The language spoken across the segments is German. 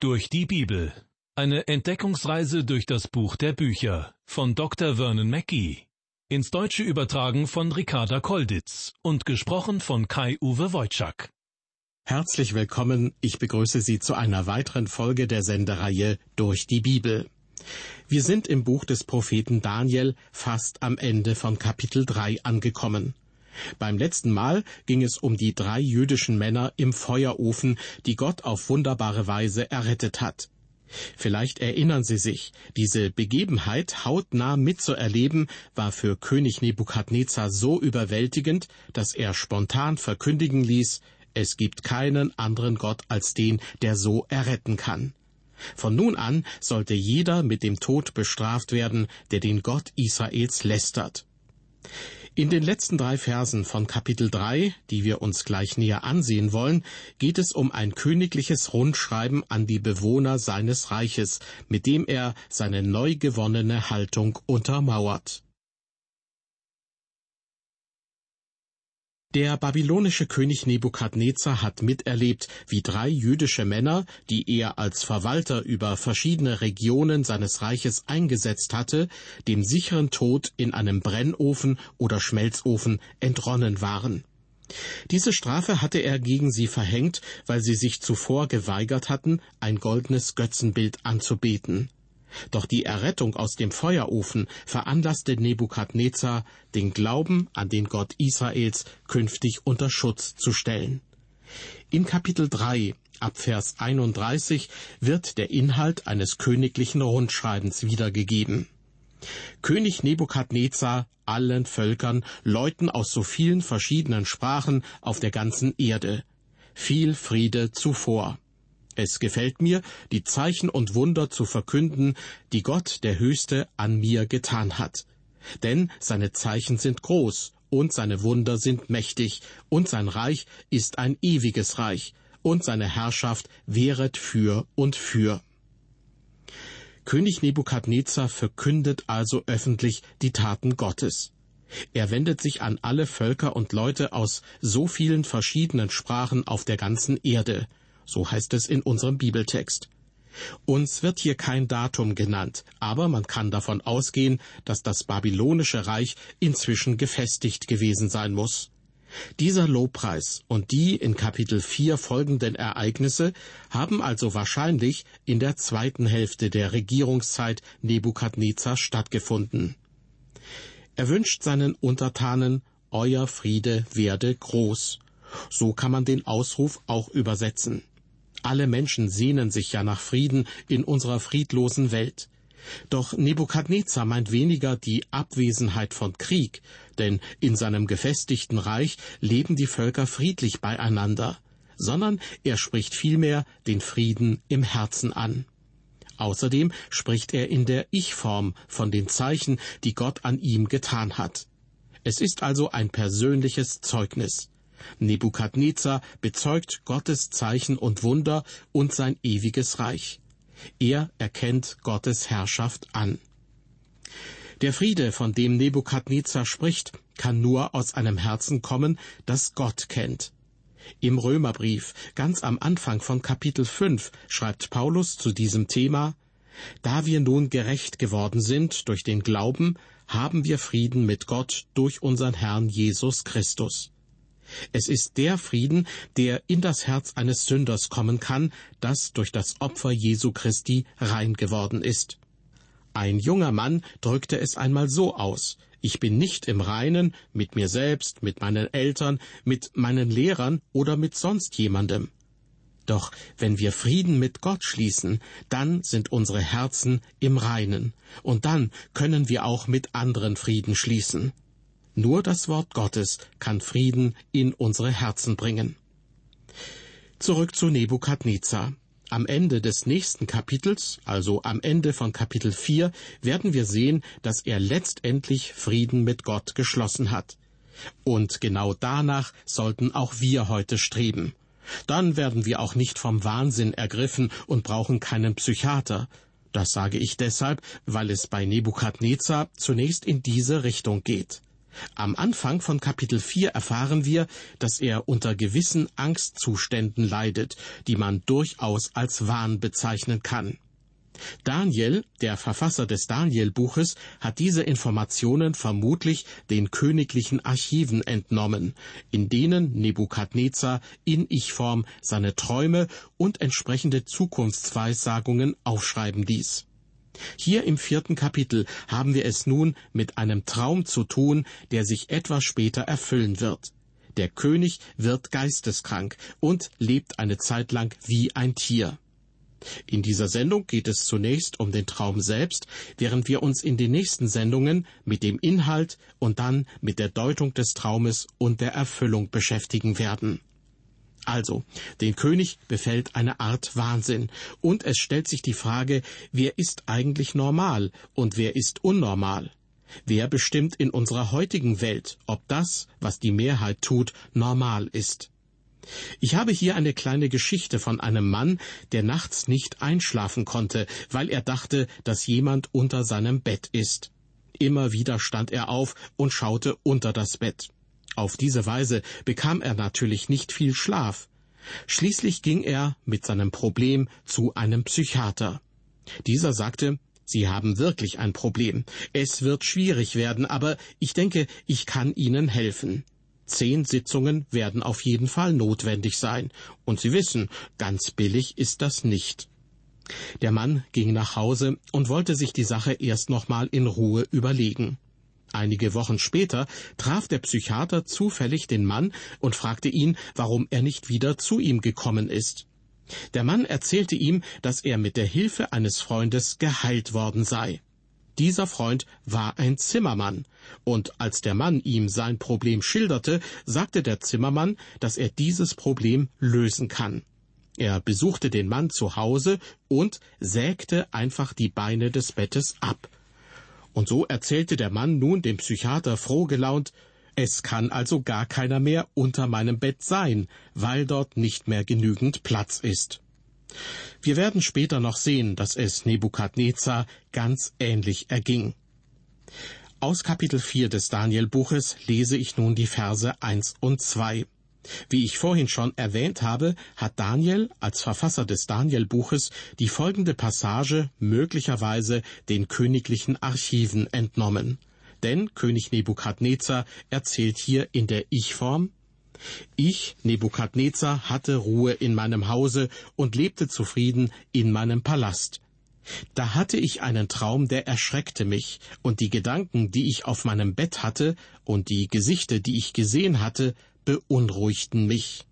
Durch die Bibel. Eine Entdeckungsreise durch das Buch der Bücher von Dr. Vernon Mackey. Ins Deutsche übertragen von Ricarda Kolditz und gesprochen von Kai-Uwe Wojczak. Herzlich willkommen, ich begrüße Sie zu einer weiteren Folge der Sendereihe Durch die Bibel. Wir sind im Buch des Propheten Daniel fast am Ende von Kapitel 3 angekommen. Beim letzten Mal ging es um die drei jüdischen Männer im Feuerofen, die Gott auf wunderbare Weise errettet hat. Vielleicht erinnern Sie sich, diese Begebenheit hautnah mitzuerleben, war für König Nebukadnezar so überwältigend, dass er spontan verkündigen ließ, es gibt keinen anderen Gott als den, der so erretten kann. Von nun an sollte jeder mit dem Tod bestraft werden, der den Gott Israels lästert. In den letzten drei Versen von Kapitel 3, die wir uns gleich näher ansehen wollen, geht es um ein königliches Rundschreiben an die Bewohner seines Reiches, mit dem er seine neu gewonnene Haltung untermauert. Der babylonische König Nebukadnezar hat miterlebt, wie drei jüdische Männer, die er als Verwalter über verschiedene Regionen seines Reiches eingesetzt hatte, dem sicheren Tod in einem Brennofen oder Schmelzofen entronnen waren. Diese Strafe hatte er gegen sie verhängt, weil sie sich zuvor geweigert hatten, ein goldenes Götzenbild anzubeten. Doch die Errettung aus dem Feuerofen veranlasste Nebukadnezar, den Glauben an den Gott Israels künftig unter Schutz zu stellen. In Kapitel 3 ab Vers 31 wird der Inhalt eines königlichen Rundschreibens wiedergegeben. König Nebukadnezar allen Völkern, Leuten aus so vielen verschiedenen Sprachen auf der ganzen Erde. Viel Friede zuvor. Es gefällt mir, die Zeichen und Wunder zu verkünden, die Gott der Höchste an mir getan hat. Denn seine Zeichen sind groß und seine Wunder sind mächtig, und sein Reich ist ein ewiges Reich, und seine Herrschaft währet für und für. König Nebukadnezar verkündet also öffentlich die Taten Gottes. Er wendet sich an alle Völker und Leute aus so vielen verschiedenen Sprachen auf der ganzen Erde, so heißt es in unserem Bibeltext. Uns wird hier kein Datum genannt, aber man kann davon ausgehen, dass das babylonische Reich inzwischen gefestigt gewesen sein muss. Dieser Lobpreis und die in Kapitel 4 folgenden Ereignisse haben also wahrscheinlich in der zweiten Hälfte der Regierungszeit Nebukadnezar stattgefunden. Er wünscht seinen Untertanen, Euer Friede werde groß. So kann man den Ausruf auch übersetzen. Alle Menschen sehnen sich ja nach Frieden in unserer friedlosen Welt. Doch Nebukadnezar meint weniger die Abwesenheit von Krieg, denn in seinem gefestigten Reich leben die Völker friedlich beieinander, sondern er spricht vielmehr den Frieden im Herzen an. Außerdem spricht er in der Ich-Form von den Zeichen, die Gott an ihm getan hat. Es ist also ein persönliches Zeugnis. Nebukadnezar bezeugt Gottes Zeichen und Wunder und sein ewiges Reich. Er erkennt Gottes Herrschaft an. Der Friede, von dem Nebukadnezar spricht, kann nur aus einem Herzen kommen, das Gott kennt. Im Römerbrief, ganz am Anfang von Kapitel 5, schreibt Paulus zu diesem Thema, Da wir nun gerecht geworden sind durch den Glauben, haben wir Frieden mit Gott durch unseren Herrn Jesus Christus. Es ist der Frieden, der in das Herz eines Sünders kommen kann, das durch das Opfer Jesu Christi rein geworden ist. Ein junger Mann drückte es einmal so aus Ich bin nicht im Reinen mit mir selbst, mit meinen Eltern, mit meinen Lehrern oder mit sonst jemandem. Doch wenn wir Frieden mit Gott schließen, dann sind unsere Herzen im Reinen, und dann können wir auch mit anderen Frieden schließen. Nur das Wort Gottes kann Frieden in unsere Herzen bringen. Zurück zu Nebukadnezar. Am Ende des nächsten Kapitels, also am Ende von Kapitel 4, werden wir sehen, dass er letztendlich Frieden mit Gott geschlossen hat. Und genau danach sollten auch wir heute streben. Dann werden wir auch nicht vom Wahnsinn ergriffen und brauchen keinen Psychiater. Das sage ich deshalb, weil es bei Nebukadnezar zunächst in diese Richtung geht. Am Anfang von Kapitel 4 erfahren wir, dass er unter gewissen Angstzuständen leidet, die man durchaus als Wahn bezeichnen kann. Daniel, der Verfasser des Daniel-Buches, hat diese Informationen vermutlich den königlichen Archiven entnommen, in denen Nebukadnezar in Ich-Form seine Träume und entsprechende Zukunftsweissagungen aufschreiben ließ. Hier im vierten Kapitel haben wir es nun mit einem Traum zu tun, der sich etwas später erfüllen wird. Der König wird geisteskrank und lebt eine Zeit lang wie ein Tier. In dieser Sendung geht es zunächst um den Traum selbst, während wir uns in den nächsten Sendungen mit dem Inhalt und dann mit der Deutung des Traumes und der Erfüllung beschäftigen werden. Also, den König befällt eine Art Wahnsinn, und es stellt sich die Frage, wer ist eigentlich normal und wer ist unnormal? Wer bestimmt in unserer heutigen Welt, ob das, was die Mehrheit tut, normal ist? Ich habe hier eine kleine Geschichte von einem Mann, der nachts nicht einschlafen konnte, weil er dachte, dass jemand unter seinem Bett ist. Immer wieder stand er auf und schaute unter das Bett. Auf diese Weise bekam er natürlich nicht viel Schlaf. Schließlich ging er mit seinem Problem zu einem Psychiater. Dieser sagte, Sie haben wirklich ein Problem. Es wird schwierig werden, aber ich denke, ich kann Ihnen helfen. Zehn Sitzungen werden auf jeden Fall notwendig sein. Und Sie wissen, ganz billig ist das nicht. Der Mann ging nach Hause und wollte sich die Sache erst nochmal in Ruhe überlegen. Einige Wochen später traf der Psychiater zufällig den Mann und fragte ihn, warum er nicht wieder zu ihm gekommen ist. Der Mann erzählte ihm, dass er mit der Hilfe eines Freundes geheilt worden sei. Dieser Freund war ein Zimmermann, und als der Mann ihm sein Problem schilderte, sagte der Zimmermann, dass er dieses Problem lösen kann. Er besuchte den Mann zu Hause und sägte einfach die Beine des Bettes ab. Und so erzählte der Mann nun dem Psychiater frohgelaunt, es kann also gar keiner mehr unter meinem Bett sein, weil dort nicht mehr genügend Platz ist. Wir werden später noch sehen, dass es Nebukadnezar ganz ähnlich erging. Aus Kapitel 4 des Danielbuches lese ich nun die Verse 1 und 2. Wie ich vorhin schon erwähnt habe, hat Daniel als Verfasser des Danielbuches die folgende Passage möglicherweise den königlichen Archiven entnommen. Denn König Nebukadnezar erzählt hier in der Ich-Form ich, Nebukadnezar, hatte Ruhe in meinem Hause und lebte zufrieden in meinem Palast. Da hatte ich einen Traum, der erschreckte mich, und die Gedanken, die ich auf meinem Bett hatte, und die Gesichter, die ich gesehen hatte, beunruhigten mich.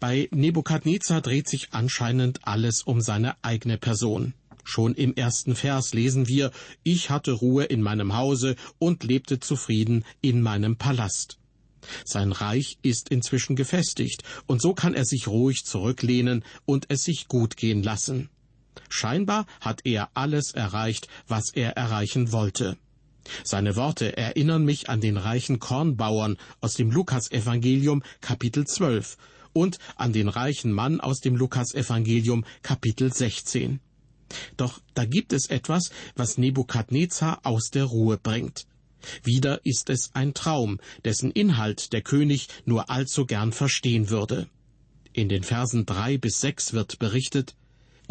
Bei Nebukadnezar dreht sich anscheinend alles um seine eigene Person. Schon im ersten Vers lesen wir, ich hatte Ruhe in meinem Hause und lebte zufrieden in meinem Palast. Sein Reich ist inzwischen gefestigt, und so kann er sich ruhig zurücklehnen und es sich gut gehen lassen. Scheinbar hat er alles erreicht, was er erreichen wollte. Seine Worte erinnern mich an den reichen Kornbauern aus dem Lukasevangelium Kapitel 12 und an den reichen Mann aus dem Lukasevangelium Kapitel 16. Doch da gibt es etwas, was Nebukadnezar aus der Ruhe bringt. Wieder ist es ein Traum, dessen Inhalt der König nur allzu gern verstehen würde. In den Versen drei bis sechs wird berichtet,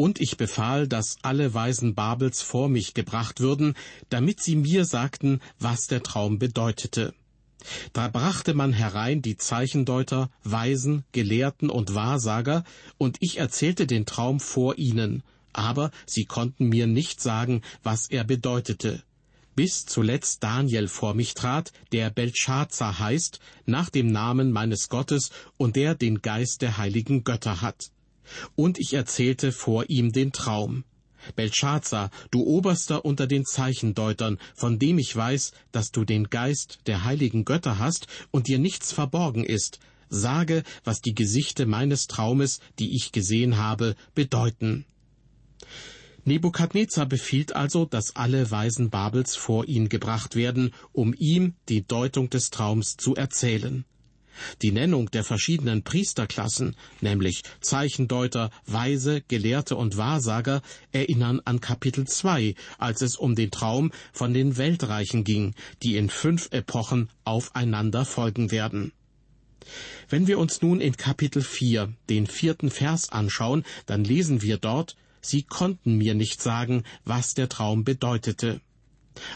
und ich befahl, dass alle Weisen Babels vor mich gebracht würden, damit sie mir sagten, was der Traum bedeutete. Da brachte man herein die Zeichendeuter, Weisen, Gelehrten und Wahrsager, und ich erzählte den Traum vor ihnen, aber sie konnten mir nicht sagen, was er bedeutete bis zuletzt Daniel vor mich trat, der Belshazzar heißt, nach dem Namen meines Gottes und der den Geist der heiligen Götter hat. Und ich erzählte vor ihm den Traum. Belshazzar, du Oberster unter den Zeichendeutern, von dem ich weiß, dass du den Geist der heiligen Götter hast und dir nichts verborgen ist, sage, was die Gesichte meines Traumes, die ich gesehen habe, bedeuten. Nebukadnezar befiehlt also, dass alle Weisen Babels vor ihn gebracht werden, um ihm die Deutung des Traums zu erzählen. Die Nennung der verschiedenen Priesterklassen, nämlich Zeichendeuter, Weise, Gelehrte und Wahrsager, erinnern an Kapitel 2, als es um den Traum von den Weltreichen ging, die in fünf Epochen aufeinander folgen werden. Wenn wir uns nun in Kapitel 4 den vierten Vers anschauen, dann lesen wir dort, Sie konnten mir nicht sagen, was der Traum bedeutete.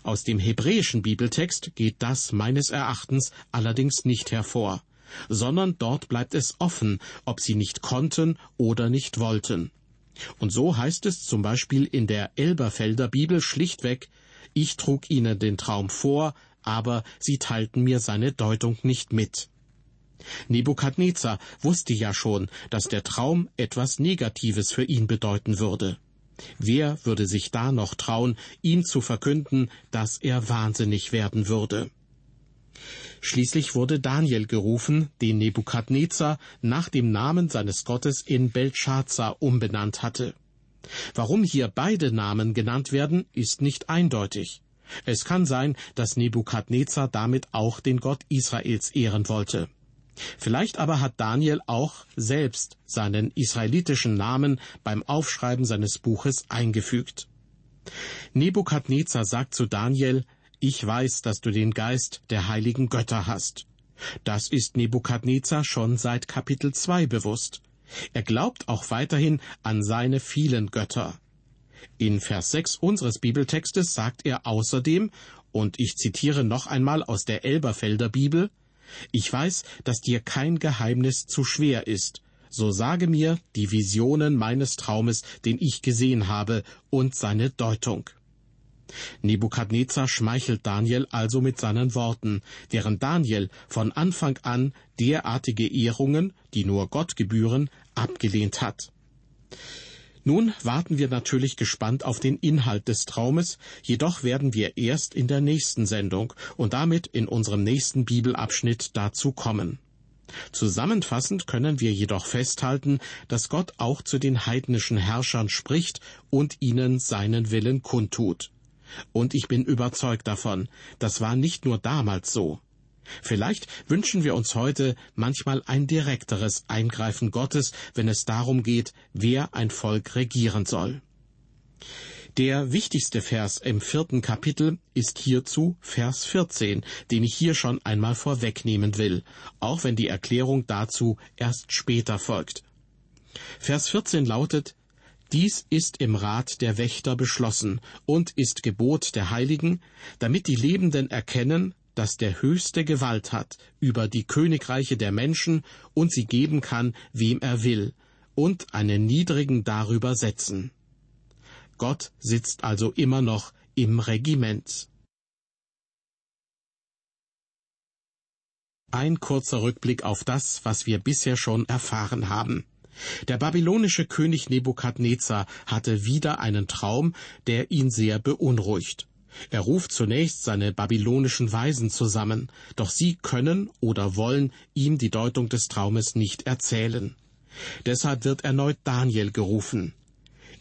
Aus dem hebräischen Bibeltext geht das meines Erachtens allerdings nicht hervor sondern dort bleibt es offen, ob sie nicht konnten oder nicht wollten. Und so heißt es zum Beispiel in der Elberfelder Bibel schlichtweg, ich trug ihnen den Traum vor, aber sie teilten mir seine Deutung nicht mit. Nebukadnezar wusste ja schon, dass der Traum etwas Negatives für ihn bedeuten würde. Wer würde sich da noch trauen, ihm zu verkünden, dass er wahnsinnig werden würde? Schließlich wurde Daniel gerufen, den Nebukadnezar nach dem Namen seines Gottes in Belshazzar umbenannt hatte. Warum hier beide Namen genannt werden, ist nicht eindeutig. Es kann sein, dass Nebukadnezar damit auch den Gott Israels ehren wollte. Vielleicht aber hat Daniel auch selbst seinen israelitischen Namen beim Aufschreiben seines Buches eingefügt. Nebukadnezar sagt zu Daniel, ich weiß, dass du den Geist der heiligen Götter hast. Das ist Nebukadnezar schon seit Kapitel 2 bewusst. Er glaubt auch weiterhin an seine vielen Götter. In Vers 6 unseres Bibeltextes sagt er außerdem, und ich zitiere noch einmal aus der Elberfelder Bibel, Ich weiß, dass dir kein Geheimnis zu schwer ist, so sage mir die Visionen meines Traumes, den ich gesehen habe, und seine Deutung. Nebukadnezar schmeichelt Daniel also mit seinen Worten, während Daniel von Anfang an derartige Ehrungen, die nur Gott gebühren, abgelehnt hat. Nun warten wir natürlich gespannt auf den Inhalt des Traumes, jedoch werden wir erst in der nächsten Sendung und damit in unserem nächsten Bibelabschnitt dazu kommen. Zusammenfassend können wir jedoch festhalten, dass Gott auch zu den heidnischen Herrschern spricht und ihnen seinen Willen kundtut. Und ich bin überzeugt davon, das war nicht nur damals so. Vielleicht wünschen wir uns heute manchmal ein direkteres Eingreifen Gottes, wenn es darum geht, wer ein Volk regieren soll. Der wichtigste Vers im vierten Kapitel ist hierzu Vers 14, den ich hier schon einmal vorwegnehmen will, auch wenn die Erklärung dazu erst später folgt. Vers 14 lautet, dies ist im Rat der Wächter beschlossen und ist Gebot der Heiligen, damit die Lebenden erkennen, dass der Höchste Gewalt hat über die Königreiche der Menschen und sie geben kann, wem er will, und einen Niedrigen darüber setzen. Gott sitzt also immer noch im Regiment. Ein kurzer Rückblick auf das, was wir bisher schon erfahren haben. Der babylonische König Nebukadnezar hatte wieder einen Traum, der ihn sehr beunruhigt. Er ruft zunächst seine babylonischen Weisen zusammen, doch sie können oder wollen ihm die Deutung des Traumes nicht erzählen. Deshalb wird erneut Daniel gerufen.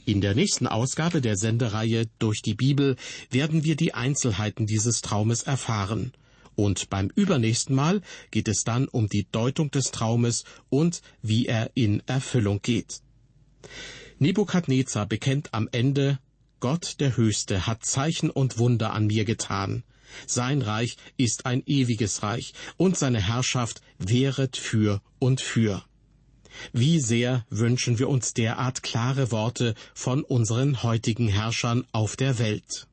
In der nächsten Ausgabe der Sendereihe Durch die Bibel werden wir die Einzelheiten dieses Traumes erfahren. Und beim übernächsten Mal geht es dann um die Deutung des Traumes und wie er in Erfüllung geht. Nebukadnezar bekennt am Ende, Gott der Höchste hat Zeichen und Wunder an mir getan. Sein Reich ist ein ewiges Reich und seine Herrschaft wehret für und für. Wie sehr wünschen wir uns derart klare Worte von unseren heutigen Herrschern auf der Welt.